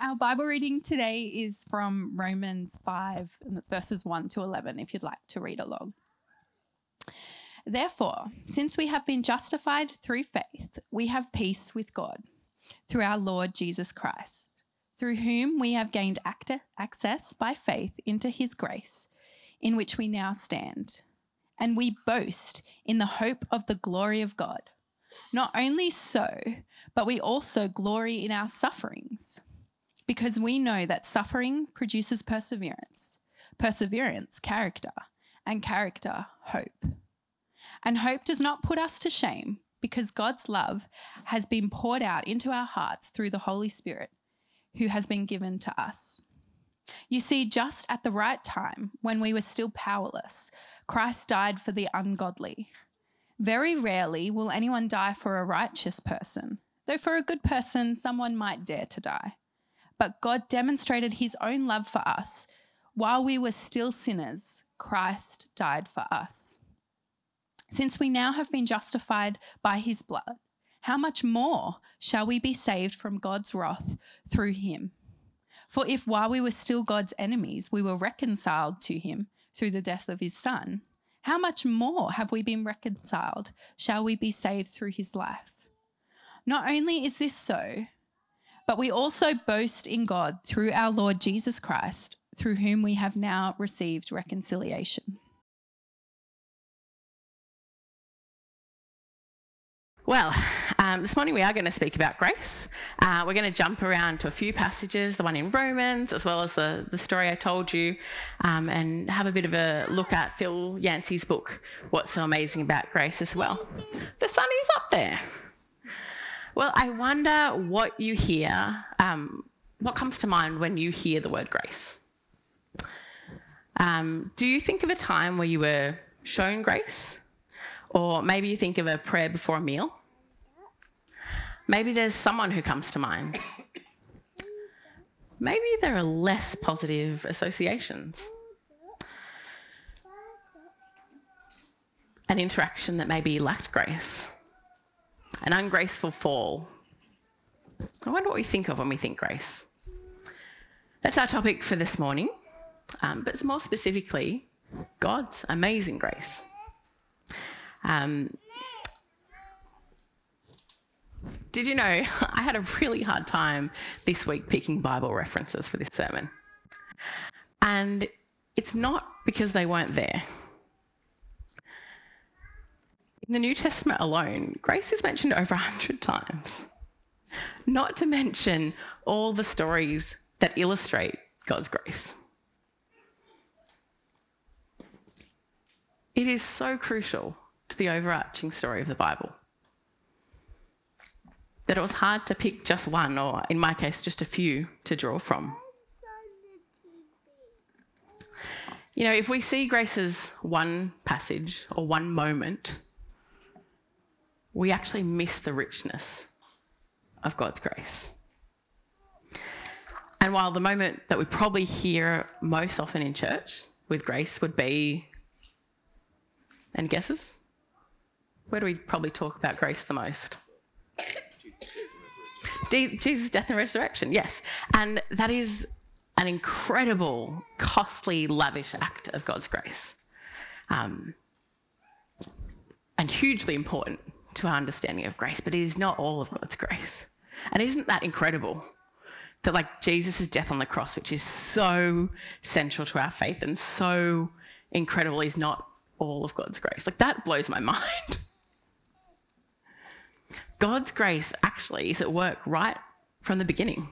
Our Bible reading today is from Romans 5, and it's verses 1 to 11, if you'd like to read along. Therefore, since we have been justified through faith, we have peace with God through our Lord Jesus Christ, through whom we have gained access by faith into his grace, in which we now stand. And we boast in the hope of the glory of God. Not only so, but we also glory in our sufferings because we know that suffering produces perseverance, perseverance, character, and character, hope. And hope does not put us to shame because God's love has been poured out into our hearts through the Holy Spirit who has been given to us. You see, just at the right time, when we were still powerless, Christ died for the ungodly. Very rarely will anyone die for a righteous person, though for a good person, someone might dare to die. But God demonstrated his own love for us. While we were still sinners, Christ died for us. Since we now have been justified by his blood, how much more shall we be saved from God's wrath through him? For if while we were still God's enemies, we were reconciled to him through the death of his son, how much more have we been reconciled? Shall we be saved through his life? Not only is this so, but we also boast in God through our Lord Jesus Christ, through whom we have now received reconciliation. Well, um, this morning we are going to speak about grace. Uh, we're going to jump around to a few passages, the one in Romans, as well as the, the story I told you, um, and have a bit of a look at Phil Yancey's book, What's So Amazing About Grace, as well. The sun is up there. Well, I wonder what you hear, um, what comes to mind when you hear the word grace? Um, do you think of a time where you were shown grace? Or maybe you think of a prayer before a meal? Maybe there's someone who comes to mind. Maybe there are less positive associations. An interaction that maybe lacked grace an ungraceful fall. I wonder what we think of when we think grace. That's our topic for this morning, um, but more specifically, God's amazing grace. Um, did you know I had a really hard time this week picking Bible references for this sermon? And it's not because they weren't there. In the New Testament alone, grace is mentioned over 100 times. Not to mention all the stories that illustrate God's grace. It is so crucial to the overarching story of the Bible that it was hard to pick just one, or in my case, just a few to draw from. You know, if we see grace as one passage or one moment, we actually miss the richness of God's grace. And while the moment that we probably hear most often in church with grace would be, and guesses? Where do we probably talk about grace the most? Jesus' death and resurrection, yes. And that is an incredible, costly, lavish act of God's grace. Um, and hugely important to our understanding of grace, but it is not all of God's grace. And isn't that incredible? That, like, Jesus' death on the cross, which is so central to our faith and so incredible, is not all of God's grace. Like, that blows my mind. God's grace actually is at work right from the beginning.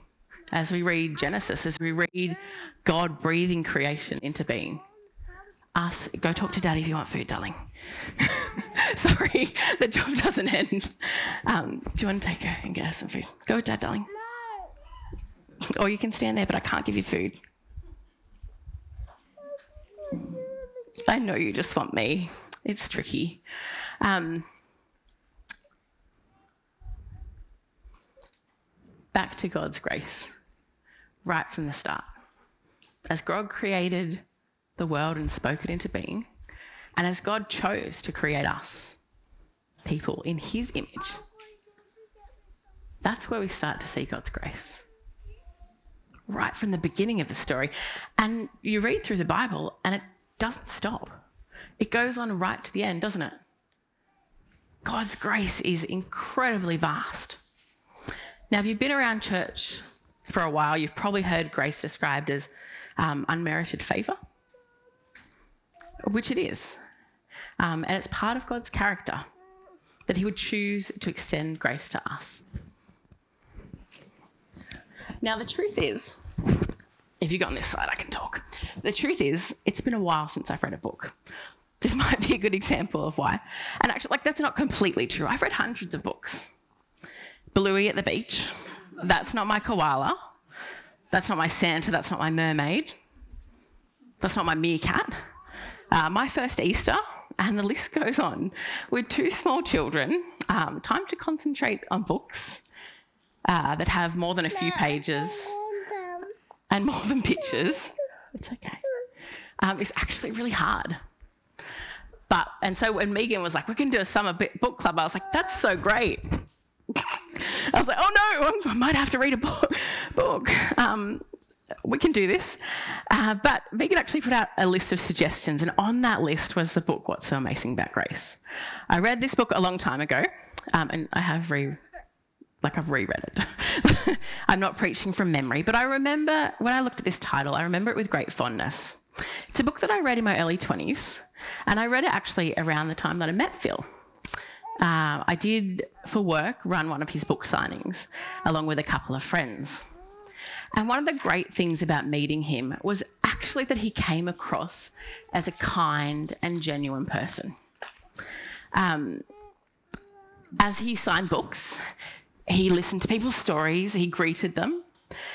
As we read Genesis, as we read God breathing creation into being, us. Go talk to daddy if you want food, darling. Sorry, the job doesn't end. Um, do you want to take her and get her some food? Go with dad, darling. No. Or you can stand there, but I can't give you food. I know you just want me. It's tricky. Um, back to God's grace, right from the start. As God created the world and spoke it into being, and as God chose to create us, people in his image, that's where we start to see God's grace. right from the beginning of the story. And you read through the Bible and it doesn't stop. It goes on right to the end, doesn't it? God's grace is incredibly vast. Now, if you've been around church for a while, you've probably heard grace described as um, unmerited favour, which it is. Um, and it's part of God's character that He would choose to extend grace to us. Now, the truth is, if you go on this side, I can talk. The truth is, it's been a while since I've read a book. This might be a good example of why. And actually, like, that's not completely true. I've read hundreds of books. Bluey at the beach, that's not my koala. That's not my Santa, that's not my mermaid. That's not my meerkat. Uh, my first Easter, and the list goes on. With two small children, um, time to concentrate on books uh, that have more than a few pages and more than pictures. It's okay. Um, it's actually really hard. But, and so when Megan was like, we can do a summer book club, I was like, that's so great. I was like, oh no, I might have to read a book. book. Um, we can do this. Uh, but Megan actually put out a list of suggestions, and on that list was the book What's So Amazing About Grace. I read this book a long time ago, um, and I have re like I've reread it. I'm not preaching from memory, but I remember when I looked at this title, I remember it with great fondness. It's a book that I read in my early 20s, and I read it actually around the time that I met Phil. Uh, I did, for work, run one of his book signings along with a couple of friends. And one of the great things about meeting him was actually that he came across as a kind and genuine person. Um, as he signed books, he listened to people's stories, he greeted them,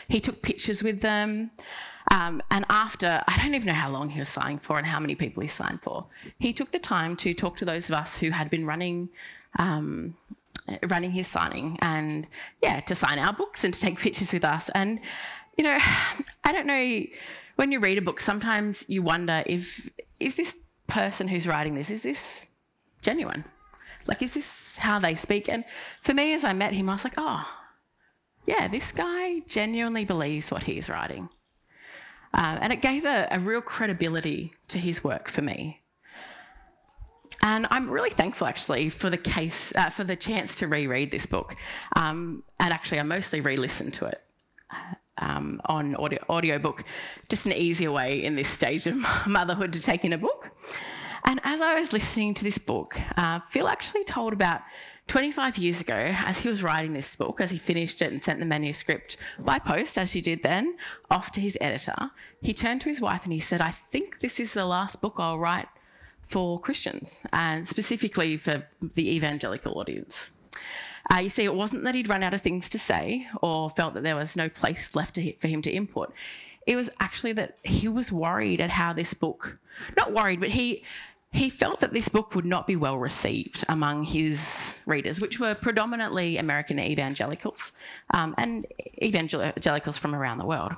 he took pictures with them. Um, and after, I don't even know how long he was signing for and how many people he signed for, he took the time to talk to those of us who had been running. Um, running his signing and yeah to sign our books and to take pictures with us. And you know i don't know when you read a book sometimes you wonder if is this person who's writing this is this genuine? Like is this how they speak? And for me as i met him i was like oh yeah this guy genuinely believes what he's writing. Uh, and it gave a, a real credibility to his work for me. And I'm really thankful actually for the case, uh, for the chance to reread this book. Um, and actually, I mostly re listened to it um, on audio audiobook, just an easier way in this stage of motherhood to take in a book. And as I was listening to this book, uh, Phil actually told about 25 years ago, as he was writing this book, as he finished it and sent the manuscript by post, as he did then, off to his editor, he turned to his wife and he said, I think this is the last book I'll write for Christians, and specifically for the evangelical audience. Uh, you see, it wasn't that he'd run out of things to say or felt that there was no place left for him to input. It was actually that he was worried at how this book, not worried, but he he felt that this book would not be well received among his readers, which were predominantly American evangelicals um, and evangelicals from around the world.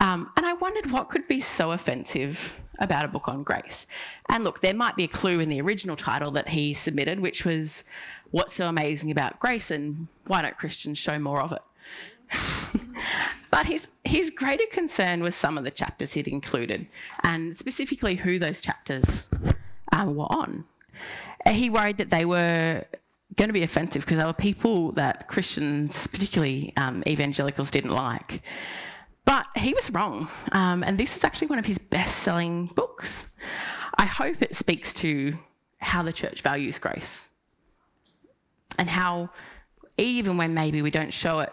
Um, and I wondered what could be so offensive about a book on grace. And look, there might be a clue in the original title that he submitted, which was What's So Amazing About Grace and Why Don't Christians Show More of It? but his, his greater concern was some of the chapters he'd included, and specifically who those chapters um, were on. He worried that they were going to be offensive because they were people that Christians, particularly um, evangelicals, didn't like. But he was wrong, um, and this is actually one of his best selling books. I hope it speaks to how the church values grace and how, even when maybe we don't show it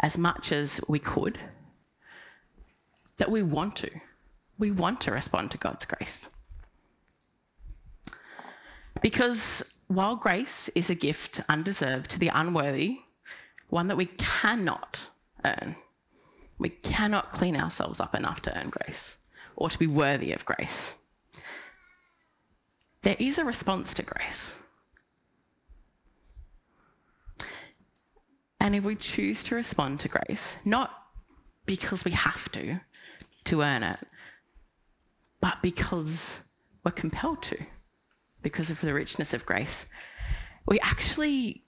as much as we could, that we want to. We want to respond to God's grace. Because while grace is a gift undeserved to the unworthy, one that we cannot earn, we cannot clean ourselves up enough to earn grace or to be worthy of grace. There is a response to grace. And if we choose to respond to grace, not because we have to, to earn it, but because we're compelled to, because of the richness of grace, we actually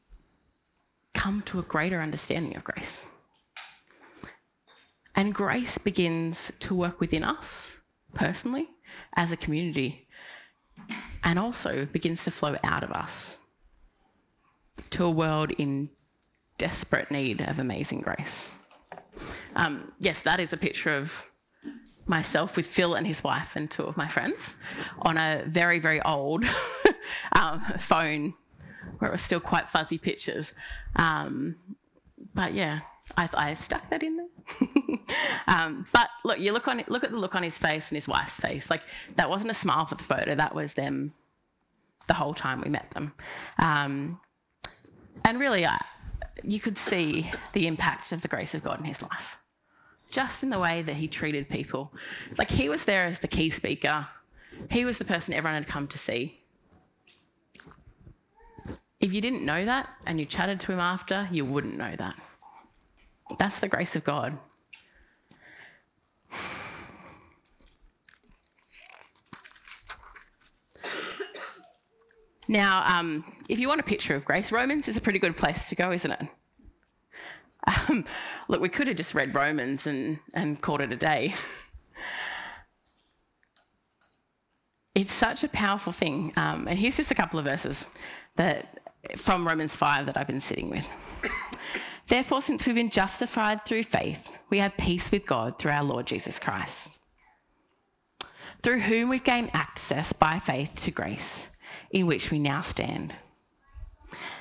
come to a greater understanding of grace. And grace begins to work within us personally, as a community, and also begins to flow out of us to a world in desperate need of amazing grace. Um, yes, that is a picture of myself with Phil and his wife and two of my friends on a very, very old um, phone where it was still quite fuzzy pictures. Um, but yeah, I, I, stuck that in there. um, but look, you look on look at the look on his face and his wife's face. Like that wasn't a smile for the photo. That was them the whole time we met them. Um, and really, I, you could see the impact of the grace of God in his life, just in the way that he treated people. Like he was there as the key speaker. He was the person everyone had come to see. If you didn't know that and you chatted to him after, you wouldn't know that. That's the grace of God. Now, um, if you want a picture of grace, Romans is a pretty good place to go, isn't it? Um, look, we could have just read Romans and, and called it a day. It's such a powerful thing. Um, and here's just a couple of verses that from Romans 5 that I've been sitting with. Therefore, since we've been justified through faith, we have peace with God through our Lord Jesus Christ, through whom we've gained access by faith to grace, in which we now stand.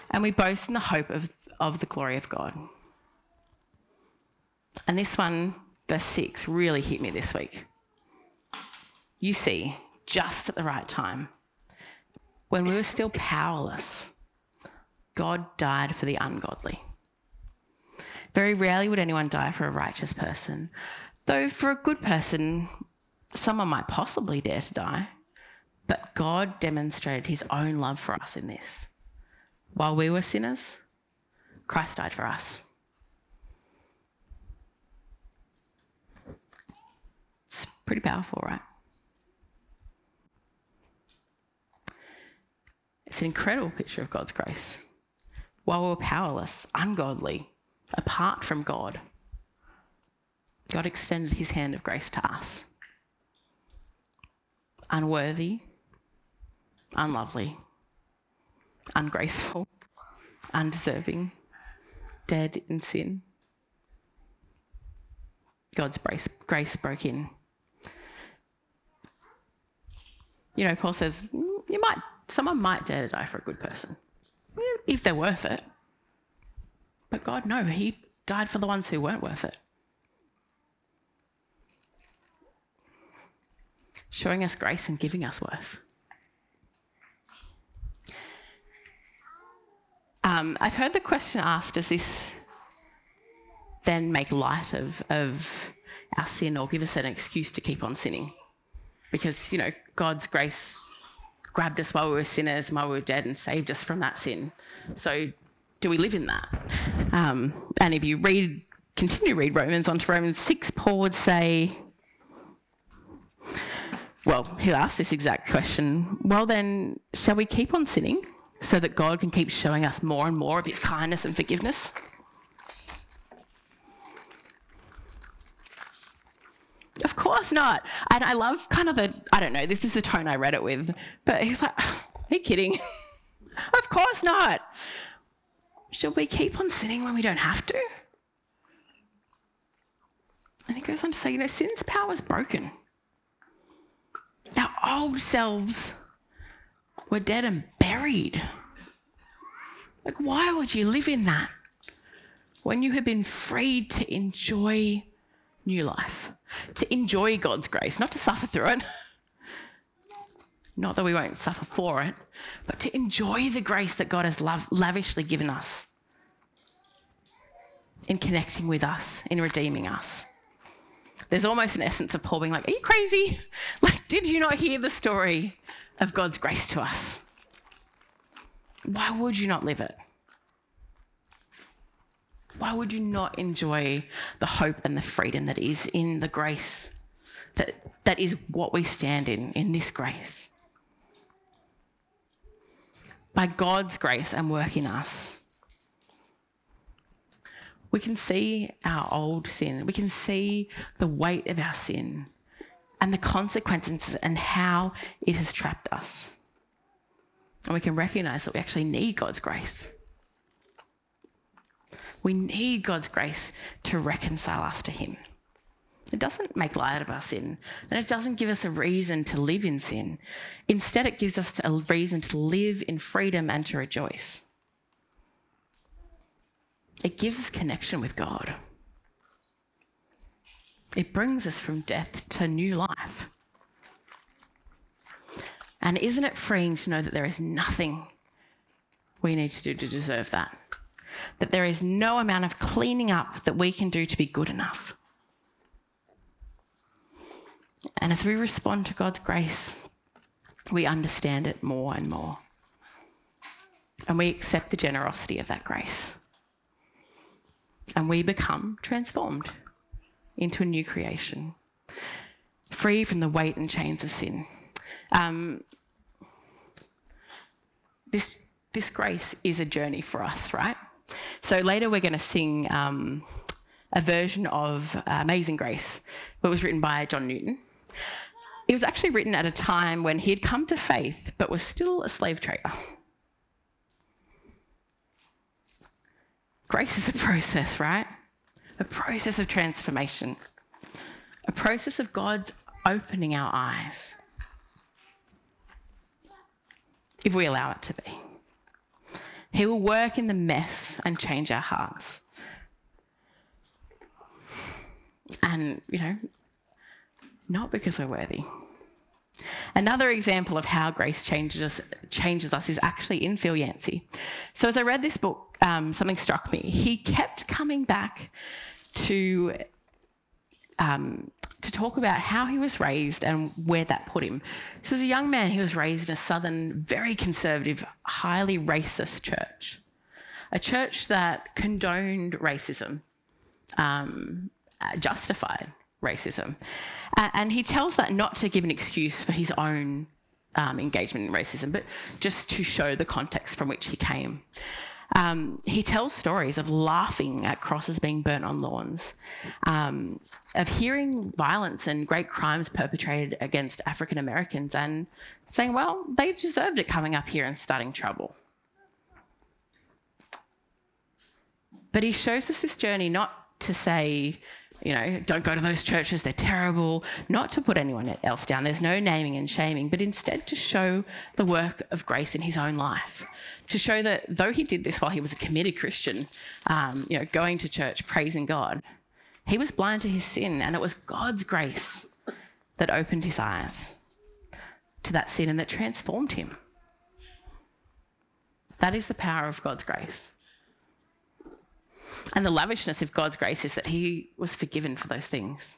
And we boast in the hope of, of the glory of God. And this one, verse 6, really hit me this week. You see, just at the right time, when we were still powerless, God died for the ungodly. Very rarely would anyone die for a righteous person, though for a good person, someone might possibly dare to die. But God demonstrated his own love for us in this. While we were sinners, Christ died for us. It's pretty powerful, right? It's an incredible picture of God's grace. While we were powerless, ungodly, apart from God, God extended his hand of grace to us. Unworthy, unlovely, ungraceful, undeserving, dead in sin. God's grace, grace broke in. You know, Paul says, mm, you might, someone might dare to die for a good person, if they're worth it. But God, no, He died for the ones who weren't worth it. Showing us grace and giving us worth. Um, I've heard the question asked does this then make light of, of our sin or give us an excuse to keep on sinning? Because, you know, God's grace grabbed us while we were sinners, while we were dead, and saved us from that sin. So do we live in that? Um, and if you read, continue to read Romans onto Romans 6, Paul would say, well, who asked this exact question? Well, then, shall we keep on sinning so that God can keep showing us more and more of his kindness and forgiveness? Of course not. And I love kind of the, I don't know, this is the tone I read it with, but he's like, are you kidding? of course not. Should we keep on sinning when we don't have to? And he goes on to say, you know, sin's power is broken. Our old selves were dead and buried. Like, why would you live in that when you have been freed to enjoy new life, to enjoy God's grace, not to suffer through it? Not that we won't suffer for it, but to enjoy the grace that God has love, lavishly given us in connecting with us, in redeeming us. There's almost an essence of Paul being like, Are you crazy? Like, did you not hear the story of God's grace to us? Why would you not live it? Why would you not enjoy the hope and the freedom that is in the grace? That, that is what we stand in, in this grace by God's grace and work in us, We can see our old sin. We can see the weight of our sin and the consequences and how it has trapped us. And we can recognize that we actually need God's grace. We need God's grace to reconcile us to Him. It doesn't make light of our sin, and it doesn't give us a reason to live in sin. Instead, it gives us a reason to live in freedom and to rejoice. It gives us connection with God. It brings us from death to new life. And isn't it freeing to know that there is nothing we need to do to deserve that? That there is no amount of cleaning up that we can do to be good enough. And as we respond to God's grace, we understand it more and more. And we accept the generosity of that grace. And we become transformed into a new creation, free from the weight and chains of sin. Um, this, this grace is a journey for us, right? So later we're going to sing um, a version of Amazing Grace, that was written by John Newton. It was actually written at a time when he had come to faith but was still a slave trader. Grace is a process, right? A process of transformation, a process of God's opening our eyes, if we allow it to be. He will work in the mess and change our hearts. And, you know, not because we're worthy. Another example of how grace changes us, changes us is actually in Phil Yancey. So as I read this book, um, something struck me. He kept coming back to um, to talk about how he was raised and where that put him. So as a young man, he was raised in a southern, very conservative, highly racist church, a church that condoned racism, um, justified racism. And he tells that not to give an excuse for his own um, engagement in racism, but just to show the context from which he came. Um, he tells stories of laughing at crosses being burnt on lawns, um, of hearing violence and great crimes perpetrated against African Americans and saying, well, they deserved it coming up here and starting trouble. But he shows us this journey not to say, you know, don't go to those churches, they're terrible, not to put anyone else down. There's no naming and shaming, but instead to show the work of grace in his own life. To show that though he did this while he was a committed Christian, um, you know, going to church, praising God, he was blind to his sin, and it was God's grace that opened his eyes to that sin and that transformed him. That is the power of God's grace. And the lavishness of God's grace is that he was forgiven for those things.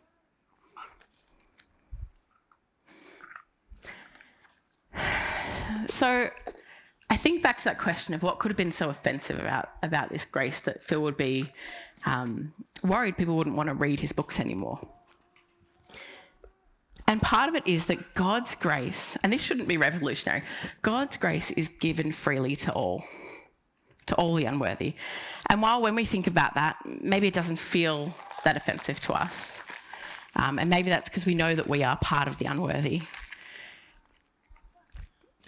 So I think back to that question of what could have been so offensive about, about this grace that Phil would be um, worried people wouldn't want to read his books anymore. And part of it is that God's grace, and this shouldn't be revolutionary, God's grace is given freely to all to all the unworthy. And while when we think about that, maybe it doesn't feel that offensive to us. Um, and maybe that's because we know that we are part of the unworthy.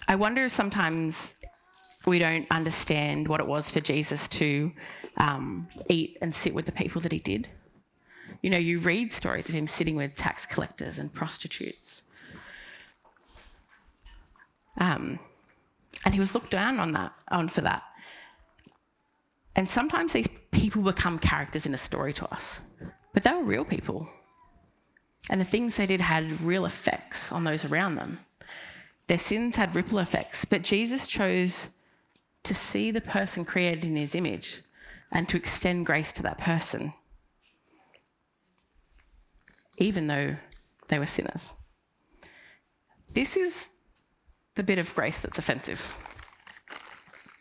I wonder if sometimes we don't understand what it was for Jesus to um, eat and sit with the people that he did. You know, you read stories of him sitting with tax collectors and prostitutes. Um, and he was looked down on that on for that. And sometimes these people become characters in a story to us, but they were real people. And the things they did had real effects on those around them. Their sins had ripple effects, but Jesus chose to see the person created in his image and to extend grace to that person, even though they were sinners. This is the bit of grace that's offensive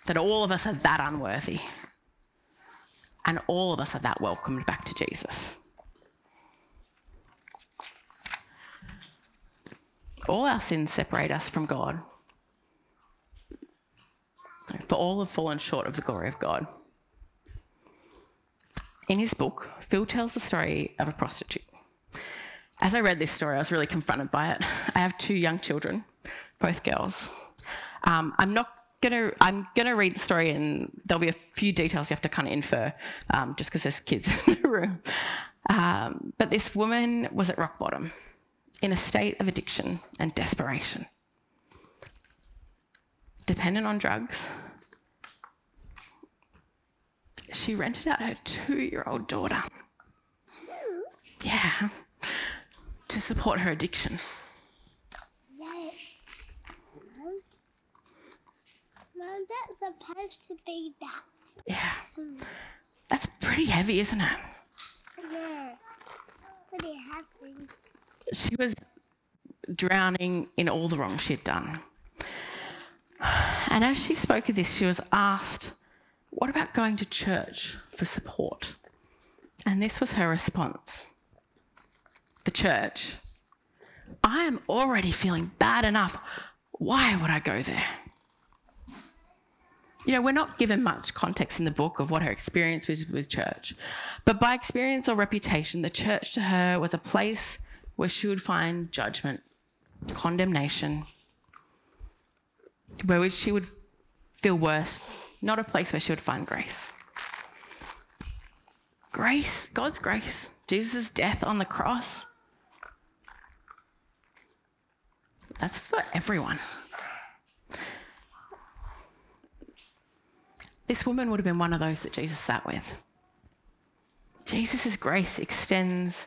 that all of us are that unworthy. And all of us are that welcomed back to Jesus. All our sins separate us from God. For all have fallen short of the glory of God. in his book, Phil tells the story of a prostitute. As I read this story, I was really confronted by it. I have two young children, both girls. Um, I'm not gonna I'm gonna read the story and there'll be a few details you have to kind of infer um, just because there's kids in the room. Um, but this woman was at rock bottom, in a state of addiction and desperation, dependent on drugs. She rented out her two-year-old daughter. Yeah, to support her addiction. Mom, to be that. Yeah. That's pretty heavy, isn't it? Yeah. Pretty happy. She was drowning in all the wrong she'd done. And as she spoke of this, she was asked, What about going to church for support? And this was her response The church. I am already feeling bad enough. Why would I go there? You know, we're not given much context in the book of what her experience was with church. But by experience or reputation, the church to her was a place where she would find judgment, condemnation, where she would feel worse, not a place where she would find grace. Grace, God's grace, Jesus' death on the cross, that's for everyone. This woman would have been one of those that Jesus sat with. Jesus' grace extends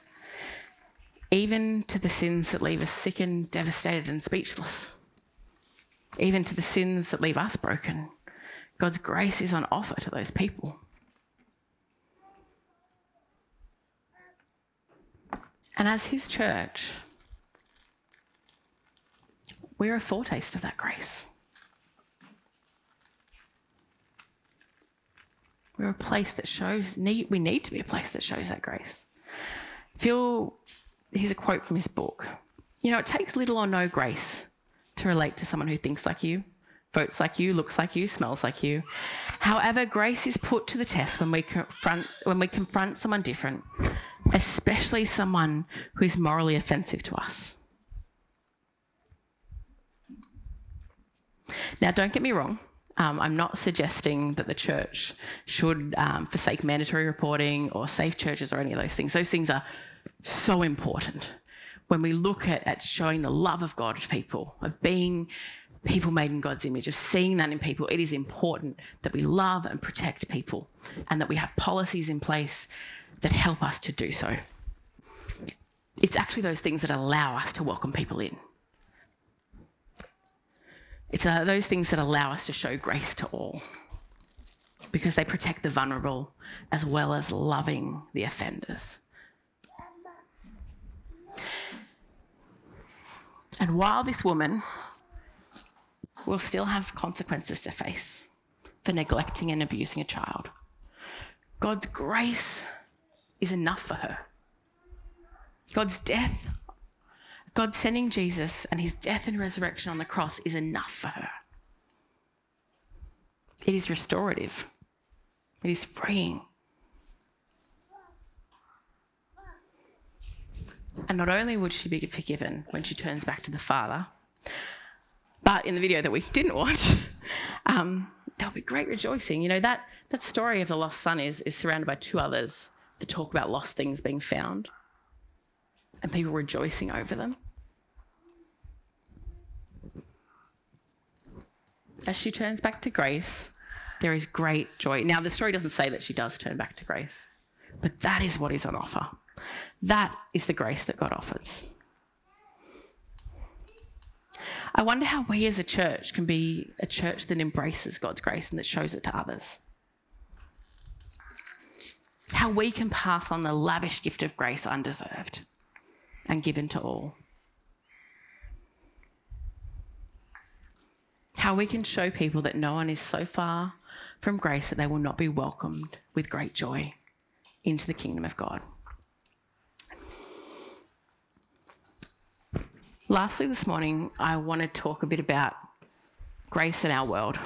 even to the sins that leave us sick and devastated, and speechless, even to the sins that leave us broken. God's grace is on offer to those people. And as His church, we're a foretaste of that grace. We're a place that shows, need, we need to be a place that shows that grace. Phil, here's a quote from his book. You know, it takes little or no grace to relate to someone who thinks like you, votes like you, looks like you, smells like you. However, grace is put to the test when we confront, when we confront someone different, especially someone who is morally offensive to us. Now, don't get me wrong. Um, I'm not suggesting that the church should um, forsake mandatory reporting or safe churches or any of those things. Those things are so important when we look at, at showing the love of God to people, of being people made in God's image, of seeing that in people. It is important that we love and protect people and that we have policies in place that help us to do so. It's actually those things that allow us to welcome people in. It's uh, those things that allow us to show grace to all because they protect the vulnerable as well as loving the offenders. And while this woman will still have consequences to face for neglecting and abusing a child, God's grace is enough for her. God's death God sending Jesus and his death and resurrection on the cross is enough for her. It is restorative, it is freeing. And not only would she be forgiven when she turns back to the Father, but in the video that we didn't watch, um, there'll be great rejoicing. You know, that, that story of the lost son is, is surrounded by two others that talk about lost things being found and people rejoicing over them. As she turns back to grace, there is great joy. Now, the story doesn't say that she does turn back to grace, but that is what is on offer. That is the grace that God offers. I wonder how we as a church can be a church that embraces God's grace and that shows it to others. How we can pass on the lavish gift of grace undeserved and given to all. How we can show people that no one is so far from grace that they will not be welcomed with great joy into the kingdom of God. Lastly, this morning, I want to talk a bit about grace in our world.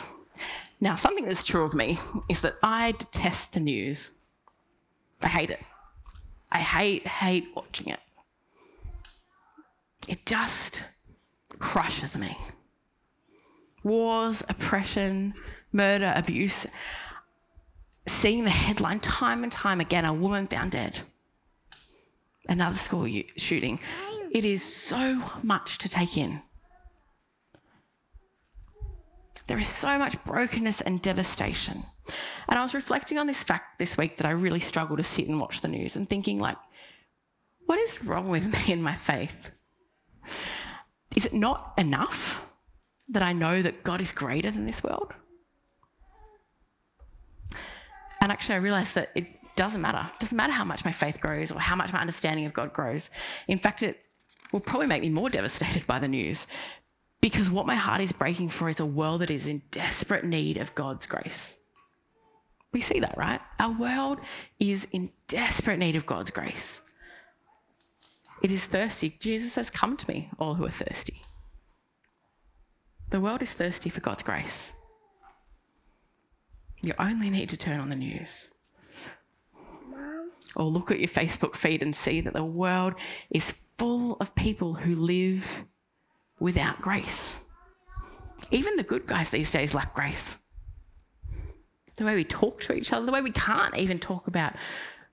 Now, something that's true of me is that I detest the news. I hate it. I hate, hate watching it. It just crushes me. Wars, oppression, murder, abuse. Seeing the headline time and time again a woman found dead, another school shooting. It is so much to take in. There is so much brokenness and devastation. And I was reflecting on this fact this week that I really struggle to sit and watch the news and thinking, like, what is wrong with me and my faith? Is it not enough that I know that God is greater than this world? And actually, I realized that it doesn't matter. It doesn't matter how much my faith grows or how much my understanding of God grows. In fact, it will probably make me more devastated by the news because what my heart is breaking for is a world that is in desperate need of God's grace. We see that, right? Our world is in desperate need of God's grace. It is thirsty. Jesus says, Come to me, all who are thirsty. The world is thirsty for God's grace. You only need to turn on the news. Or look at your Facebook feed and see that the world is full of people who live without grace. Even the good guys these days lack grace. The way we talk to each other, the way we can't even talk about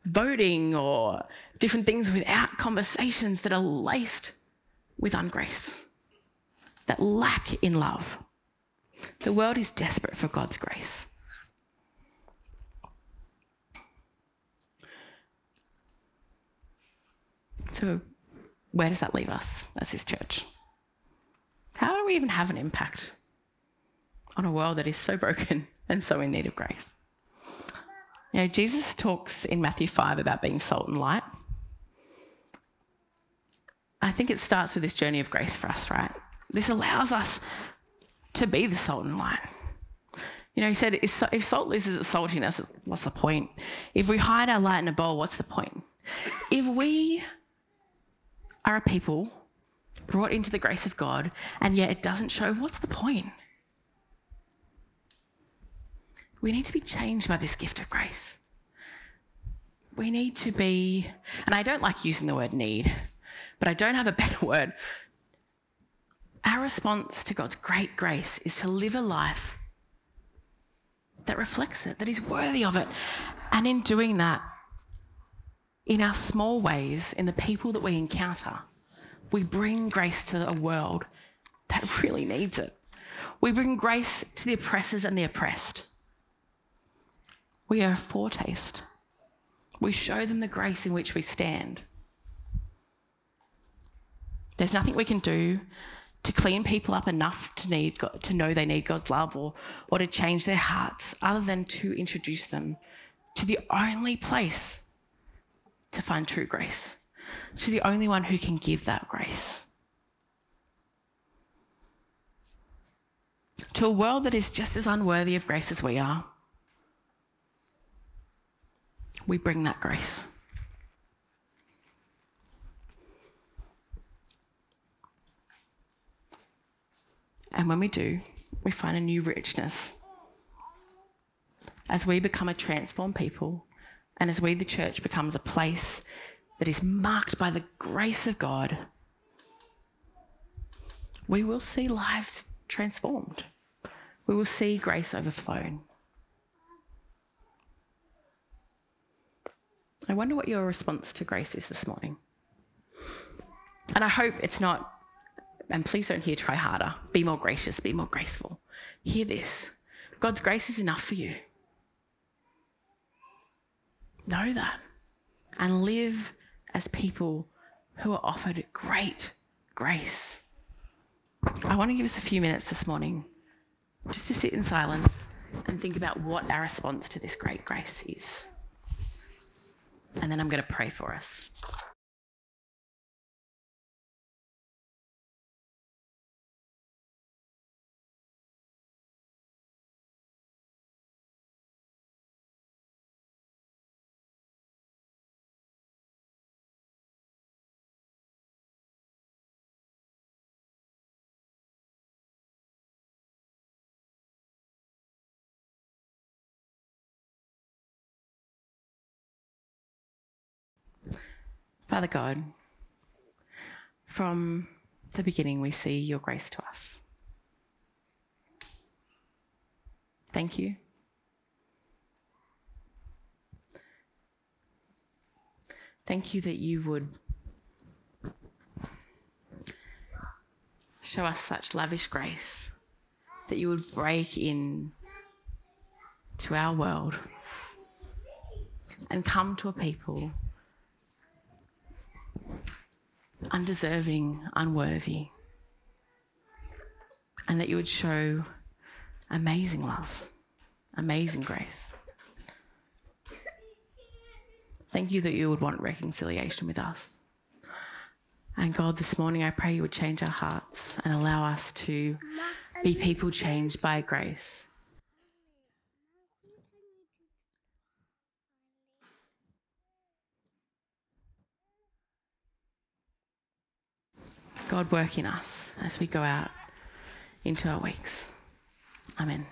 voting or different things without conversations that are laced with ungrace, that lack in love. The world is desperate for God's grace. So, where does that leave us as His church? How do we even have an impact on a world that is so broken and so in need of grace? You know, Jesus talks in Matthew 5 about being salt and light. I think it starts with this journey of grace for us, right? This allows us to be the salt and light. You know, he said, if salt loses its saltiness, what's the point? If we hide our light in a bowl, what's the point? If we are a people brought into the grace of God, and yet it doesn't show, what's the point? We need to be changed by this gift of grace. We need to be, and I don't like using the word need, but I don't have a better word. Our response to God's great grace is to live a life that reflects it, that is worthy of it. And in doing that, in our small ways, in the people that we encounter, we bring grace to a world that really needs it. We bring grace to the oppressors and the oppressed. We are a foretaste. We show them the grace in which we stand. There's nothing we can do to clean people up enough to need to know they need God's love or, or to change their hearts other than to introduce them to the only place to find true grace. to the only one who can give that grace. To a world that is just as unworthy of grace as we are, we bring that grace. And when we do, we find a new richness. As we become a transformed people, and as we, the church, becomes a place that is marked by the grace of God, we will see lives transformed. We will see grace overflown. I wonder what your response to grace is this morning. And I hope it's not, and please don't hear try harder, be more gracious, be more graceful. Hear this God's grace is enough for you. Know that and live as people who are offered great grace. I want to give us a few minutes this morning just to sit in silence and think about what our response to this great grace is. And then I'm going to pray for us. Father God, from the beginning, we see your grace to us. Thank you. Thank you that you would show us such lavish grace, that you would break in to our world and come to a people undeserving, unworthy, and that you would show amazing love, amazing grace. Thank you that you would want reconciliation with us. And God, this morning I pray you would change our hearts and allow us to be people changed by grace. God, work in us as we go out into our weeks. Amen.